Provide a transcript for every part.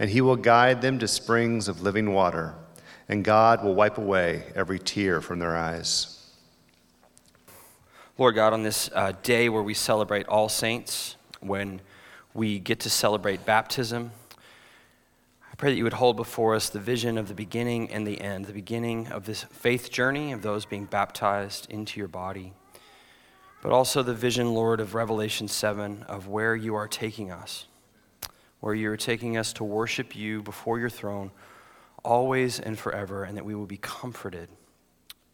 and he will guide them to springs of living water and God will wipe away every tear from their eyes. Lord God, on this uh, day where we celebrate All Saints, when we get to celebrate baptism, I pray that you would hold before us the vision of the beginning and the end, the beginning of this faith journey of those being baptized into your body, but also the vision, Lord, of Revelation 7 of where you are taking us, where you are taking us to worship you before your throne always and forever, and that we will be comforted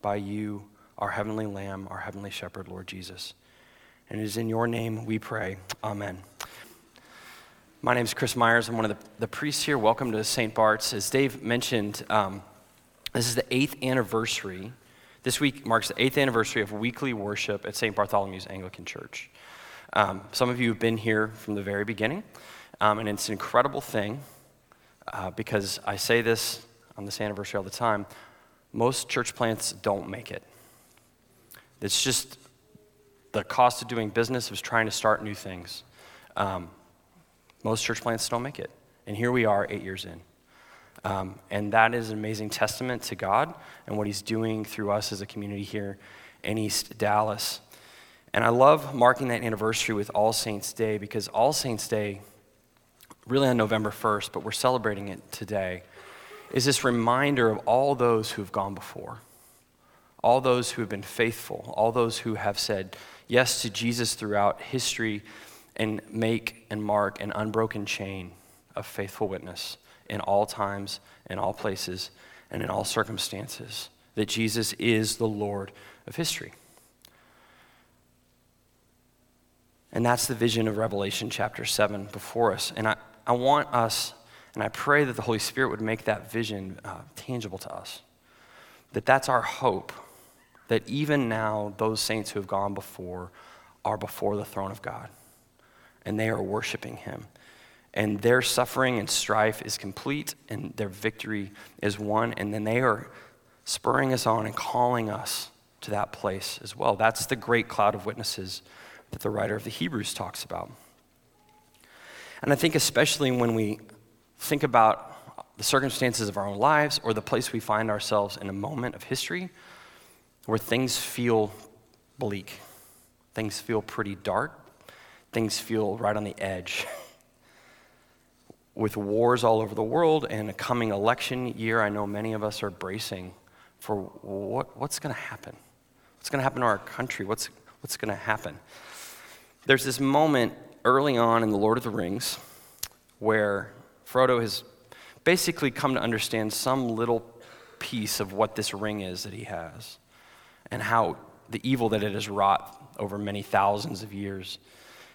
by you, our heavenly Lamb, our heavenly Shepherd, Lord Jesus. And it is in your name we pray. Amen. My name is Chris Myers. I'm one of the, the priests here. Welcome to St. Bart's. As Dave mentioned, um, this is the eighth anniversary. This week marks the eighth anniversary of weekly worship at St. Bartholomew's Anglican Church. Um, some of you have been here from the very beginning, um, and it's an incredible thing uh, because I say this on this anniversary all the time. Most church plants don't make it. It's just the cost of doing business of trying to start new things. Um, most church plants don't make it. And here we are, eight years in. Um, and that is an amazing testament to God and what He's doing through us as a community here in East Dallas. And I love marking that anniversary with All Saints' Day because All Saints' Day really on November 1st, but we're celebrating it today, is this reminder of all those who have gone before, all those who have been faithful, all those who have said yes to Jesus throughout history and make and mark an unbroken chain of faithful witness in all times, in all places, and in all circumstances, that Jesus is the Lord of history. And that's the vision of Revelation chapter 7 before us. And I, I want us, and I pray that the Holy Spirit would make that vision uh, tangible to us. That that's our hope. That even now, those saints who have gone before are before the throne of God, and they are worshiping Him. And their suffering and strife is complete, and their victory is won, and then they are spurring us on and calling us to that place as well. That's the great cloud of witnesses that the writer of the Hebrews talks about. And I think, especially when we think about the circumstances of our own lives or the place we find ourselves in a moment of history where things feel bleak, things feel pretty dark, things feel right on the edge. With wars all over the world and a coming election year, I know many of us are bracing for what, what's going to happen. What's going to happen to our country? What's, what's going to happen? There's this moment early on in The Lord of the Rings where Frodo has basically come to understand some little piece of what this ring is that he has and how the evil that it has wrought over many thousands of years.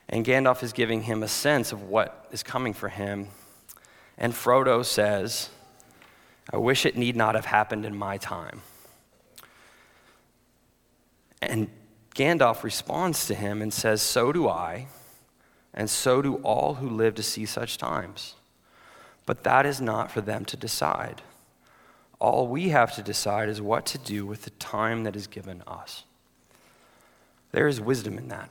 And Gandalf is giving him a sense of what is coming for him. And Frodo says, I wish it need not have happened in my time. And Gandalf responds to him and says, So do I and so do all who live to see such times. But that is not for them to decide. All we have to decide is what to do with the time that is given us. There is wisdom in that.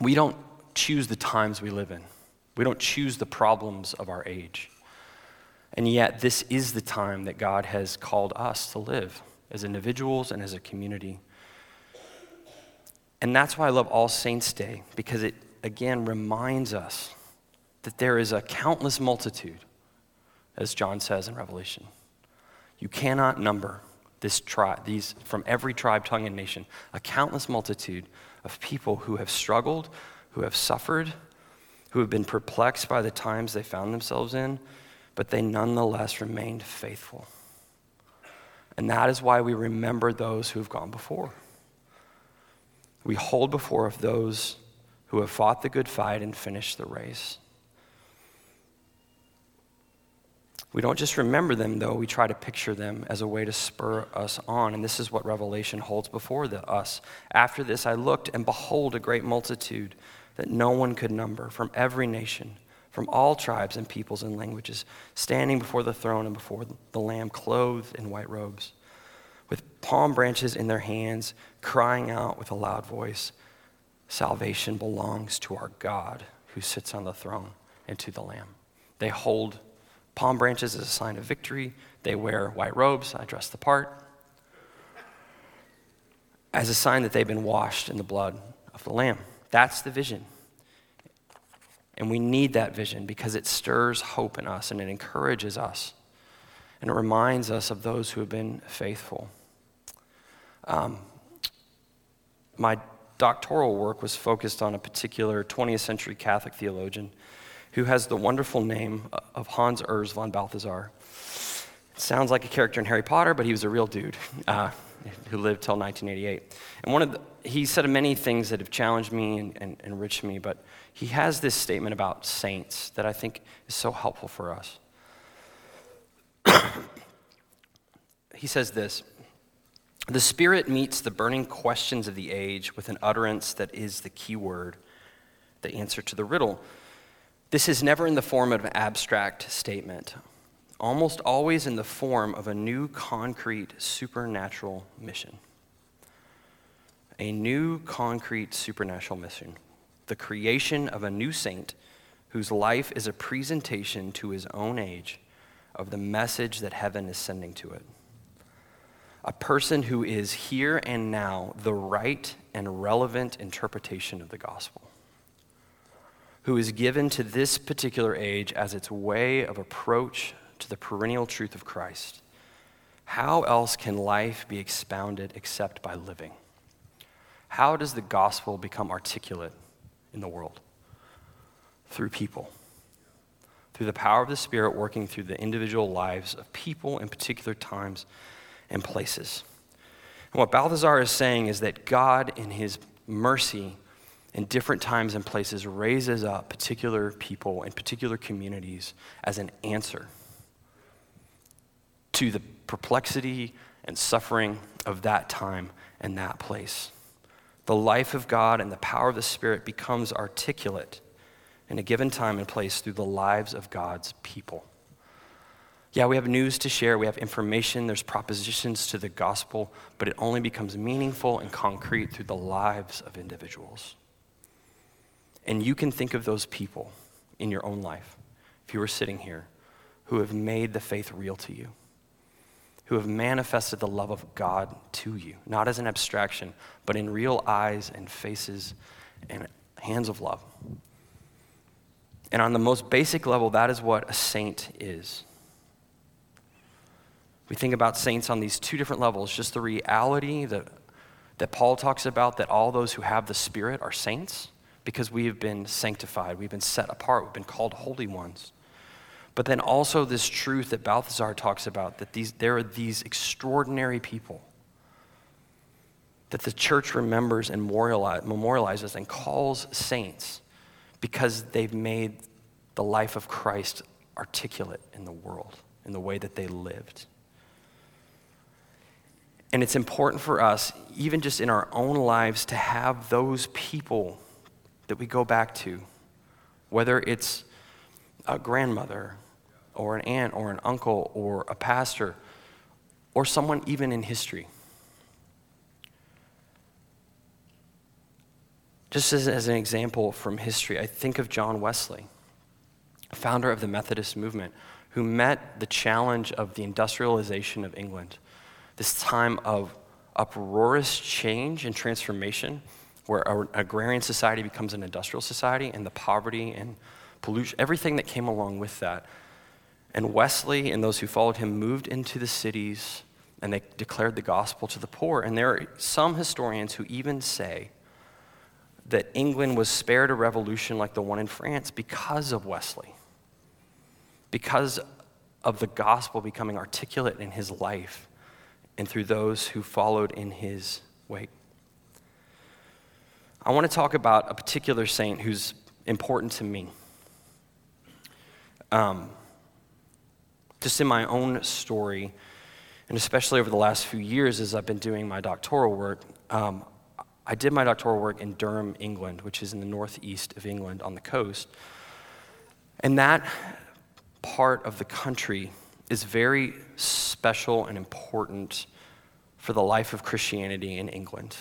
We don't choose the times we live in, we don't choose the problems of our age. And yet, this is the time that God has called us to live as individuals and as a community. And that's why I love All Saints' Day, because it, again, reminds us that there is a countless multitude, as John says in Revelation. You cannot number this tribe, these from every tribe, tongue, and nation, a countless multitude of people who have struggled, who have suffered, who have been perplexed by the times they found themselves in, but they nonetheless remained faithful. And that is why we remember those who have gone before. We hold before of those who have fought the good fight and finished the race. We don't just remember them, though, we try to picture them as a way to spur us on. And this is what Revelation holds before the, us. After this, I looked, and behold, a great multitude that no one could number from every nation, from all tribes and peoples and languages, standing before the throne and before the Lamb, clothed in white robes, with palm branches in their hands, crying out with a loud voice Salvation belongs to our God who sits on the throne and to the Lamb. They hold palm branches as a sign of victory. They wear white robes. I dress the part. As a sign that they've been washed in the blood of the Lamb. That's the vision. And we need that vision because it stirs hope in us and it encourages us. And it reminds us of those who have been faithful. Um, my doctoral work was focused on a particular 20th century Catholic theologian who has the wonderful name of Hans Urs von Balthasar. Sounds like a character in Harry Potter, but he was a real dude uh, who lived till 1988. And one of the, he said many things that have challenged me and, and enriched me, but he has this statement about saints that I think is so helpful for us. he says this The Spirit meets the burning questions of the age with an utterance that is the key word, the answer to the riddle. This is never in the form of an abstract statement, almost always in the form of a new, concrete, supernatural mission. A new, concrete, supernatural mission. The creation of a new saint whose life is a presentation to his own age of the message that heaven is sending to it. A person who is here and now the right and relevant interpretation of the gospel who is given to this particular age as its way of approach to the perennial truth of Christ. How else can life be expounded except by living? How does the gospel become articulate in the world? Through people. Through the power of the Spirit working through the individual lives of people in particular times and places. And what Balthasar is saying is that God, in his mercy, in different times and places raises up particular people and particular communities as an answer to the perplexity and suffering of that time and that place. The life of God and the power of the Spirit becomes articulate in a given time and place through the lives of God's people. Yeah, we have news to share, we have information, there's propositions to the gospel, but it only becomes meaningful and concrete through the lives of individuals. And you can think of those people in your own life, if you were sitting here, who have made the faith real to you, who have manifested the love of God to you, not as an abstraction, but in real eyes and faces and hands of love. And on the most basic level, that is what a saint is. We think about saints on these two different levels just the reality that, that Paul talks about that all those who have the Spirit are saints because we have been sanctified, we've been set apart, we've been called holy ones. But then also this truth that Balthasar talks about that these, there are these extraordinary people that the church remembers and memorializes and calls saints because they've made the life of Christ articulate in the world, in the way that they lived. And it's important for us, even just in our own lives, to have those people that we go back to, whether it's a grandmother or an aunt or an uncle or a pastor or someone even in history. Just as, as an example from history, I think of John Wesley, founder of the Methodist movement, who met the challenge of the industrialization of England, this time of uproarious change and transformation where our agrarian society becomes an industrial society and the poverty and pollution, everything that came along with that. And Wesley and those who followed him moved into the cities and they declared the gospel to the poor. And there are some historians who even say that England was spared a revolution like the one in France because of Wesley, because of the gospel becoming articulate in his life and through those who followed in his wake. I want to talk about a particular saint who's important to me. Um, just in my own story, and especially over the last few years as I've been doing my doctoral work, um, I did my doctoral work in Durham, England, which is in the northeast of England on the coast. And that part of the country is very special and important for the life of Christianity in England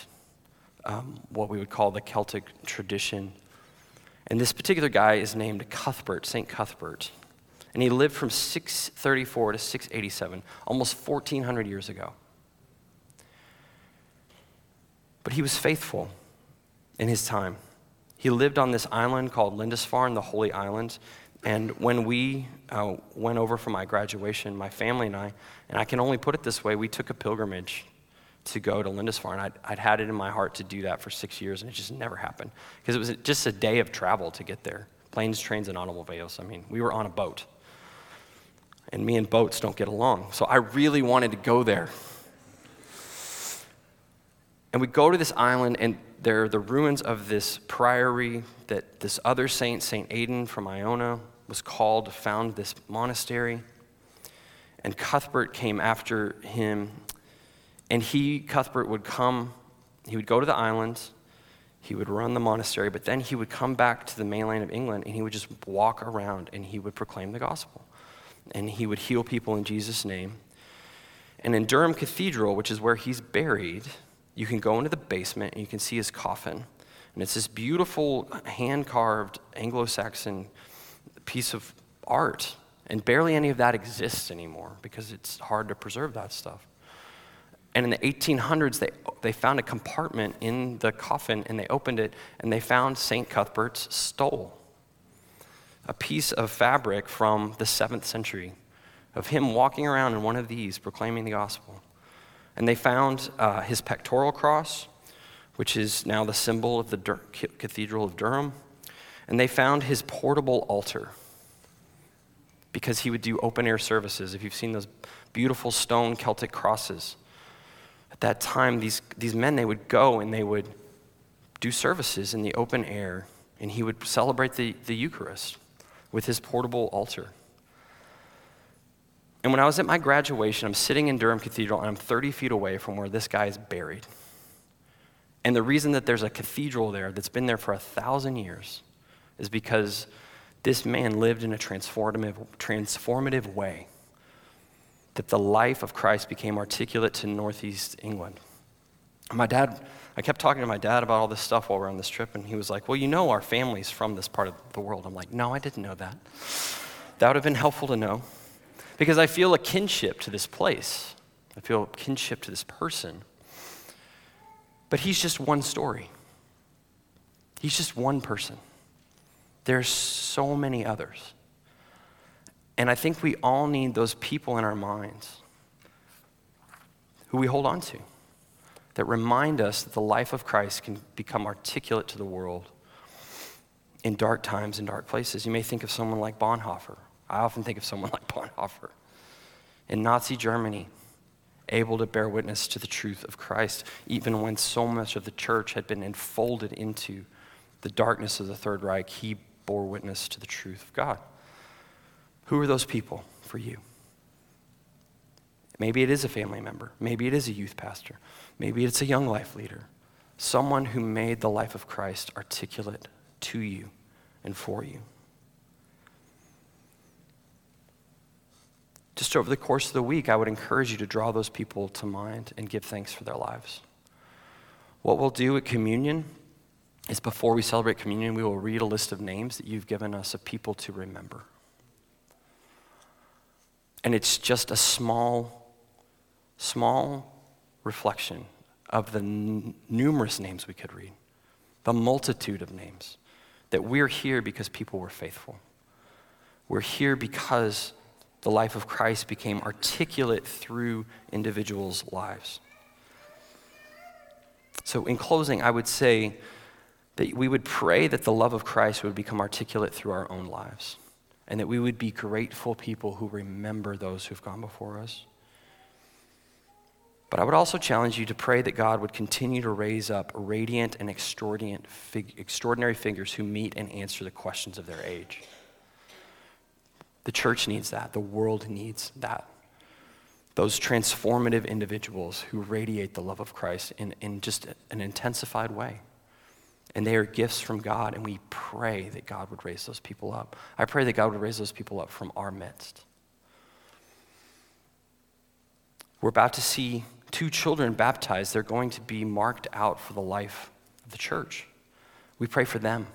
um, what we would call the Celtic tradition. And this particular guy is named Cuthbert, St. Cuthbert. And he lived from 634 to 687, almost 1,400 years ago. But he was faithful in his time. He lived on this island called Lindisfarne, the Holy Island. And when we uh, went over for my graduation, my family and I, and I can only put it this way, we took a pilgrimage to go to Lindisfarne. I'd, I'd had it in my heart to do that for six years, and it just never happened because it was just a day of travel to get there planes, trains, and automobiles. I mean, we were on a boat. And me and boats don't get along. So I really wanted to go there. And we go to this island, and there are the ruins of this priory that this other saint, Saint Aidan from Iona, was called, found this monastery. And Cuthbert came after him and he, Cuthbert, would come, he would go to the islands, he would run the monastery, but then he would come back to the mainland of England and he would just walk around and he would proclaim the gospel. And he would heal people in Jesus' name. And in Durham Cathedral, which is where he's buried, you can go into the basement and you can see his coffin. And it's this beautiful hand carved Anglo Saxon piece of art. And barely any of that exists anymore because it's hard to preserve that stuff. And in the 1800s, they, they found a compartment in the coffin and they opened it and they found St. Cuthbert's stole, a piece of fabric from the seventh century of him walking around in one of these proclaiming the gospel. And they found uh, his pectoral cross, which is now the symbol of the Dur- Cathedral of Durham. And they found his portable altar because he would do open air services. If you've seen those beautiful stone Celtic crosses, at that time, these, these men, they would go and they would do services in the open air, and he would celebrate the, the Eucharist with his portable altar. And when I was at my graduation, I'm sitting in Durham Cathedral, and I'm 30 feet away from where this guy is buried. And the reason that there's a cathedral there that's been there for a thousand years is because this man lived in a transformative, transformative way that the life of Christ became articulate to Northeast England. My dad, I kept talking to my dad about all this stuff while we are on this trip, and he was like, Well, you know, our family's from this part of the world. I'm like, No, I didn't know that. That would have been helpful to know because I feel a kinship to this place, I feel kinship to this person. But he's just one story, he's just one person. There's so many others. And I think we all need those people in our minds who we hold on to that remind us that the life of Christ can become articulate to the world in dark times and dark places. You may think of someone like Bonhoeffer. I often think of someone like Bonhoeffer in Nazi Germany, able to bear witness to the truth of Christ, even when so much of the church had been enfolded into the darkness of the Third Reich. He bore witness to the truth of God. Who are those people for you? Maybe it is a family member. Maybe it is a youth pastor. Maybe it's a young life leader. Someone who made the life of Christ articulate to you and for you. Just over the course of the week, I would encourage you to draw those people to mind and give thanks for their lives. What we'll do at communion is before we celebrate communion, we will read a list of names that you've given us of people to remember. And it's just a small, small reflection of the n- numerous names we could read, the multitude of names. That we're here because people were faithful. We're here because the life of Christ became articulate through individuals' lives. So, in closing, I would say that we would pray that the love of Christ would become articulate through our own lives, and that we would be grateful people who remember those who've gone before us. But I would also challenge you to pray that God would continue to raise up radiant and extraordinary figures who meet and answer the questions of their age. The church needs that, the world needs that those transformative individuals who radiate the love of Christ in, in just an intensified way. And they are gifts from God, and we pray that God would raise those people up. I pray that God would raise those people up from our midst. We're about to see two children baptized. They're going to be marked out for the life of the church. We pray for them.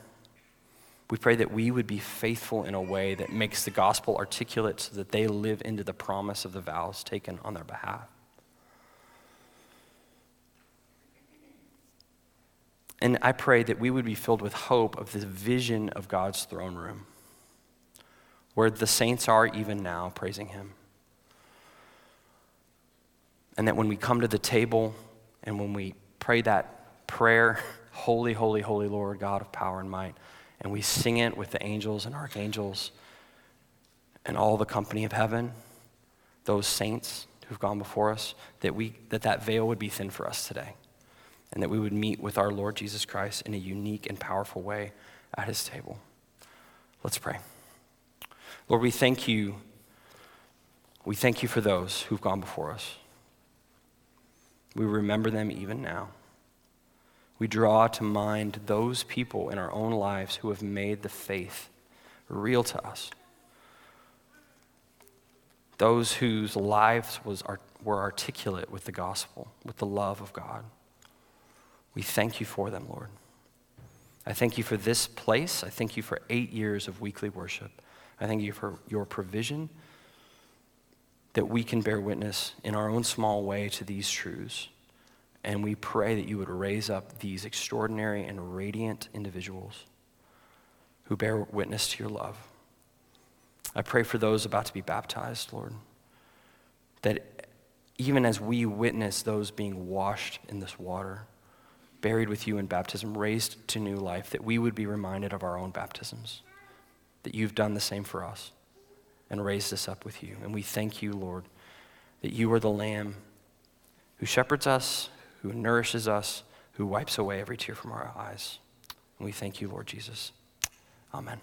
We pray that we would be faithful in a way that makes the gospel articulate so that they live into the promise of the vows taken on their behalf. And I pray that we would be filled with hope of the vision of God's throne room, where the saints are even now praising Him. And that when we come to the table and when we pray that prayer, Holy, holy, holy Lord, God of power and might, and we sing it with the angels and archangels and all the company of heaven, those saints who've gone before us, that, we, that that veil would be thin for us today. And that we would meet with our Lord Jesus Christ in a unique and powerful way at his table. Let's pray. Lord, we thank you. We thank you for those who've gone before us. We remember them even now we draw to mind those people in our own lives who have made the faith real to us. Those whose lives was, were articulate with the gospel, with the love of God. We thank you for them, Lord. I thank you for this place. I thank you for eight years of weekly worship. I thank you for your provision that we can bear witness in our own small way to these truths. And we pray that you would raise up these extraordinary and radiant individuals who bear witness to your love. I pray for those about to be baptized, Lord, that even as we witness those being washed in this water, buried with you in baptism, raised to new life, that we would be reminded of our own baptisms, that you've done the same for us and raised us up with you. And we thank you, Lord, that you are the Lamb who shepherds us, who nourishes us, who wipes away every tear from our eyes. And we thank you, Lord Jesus. Amen.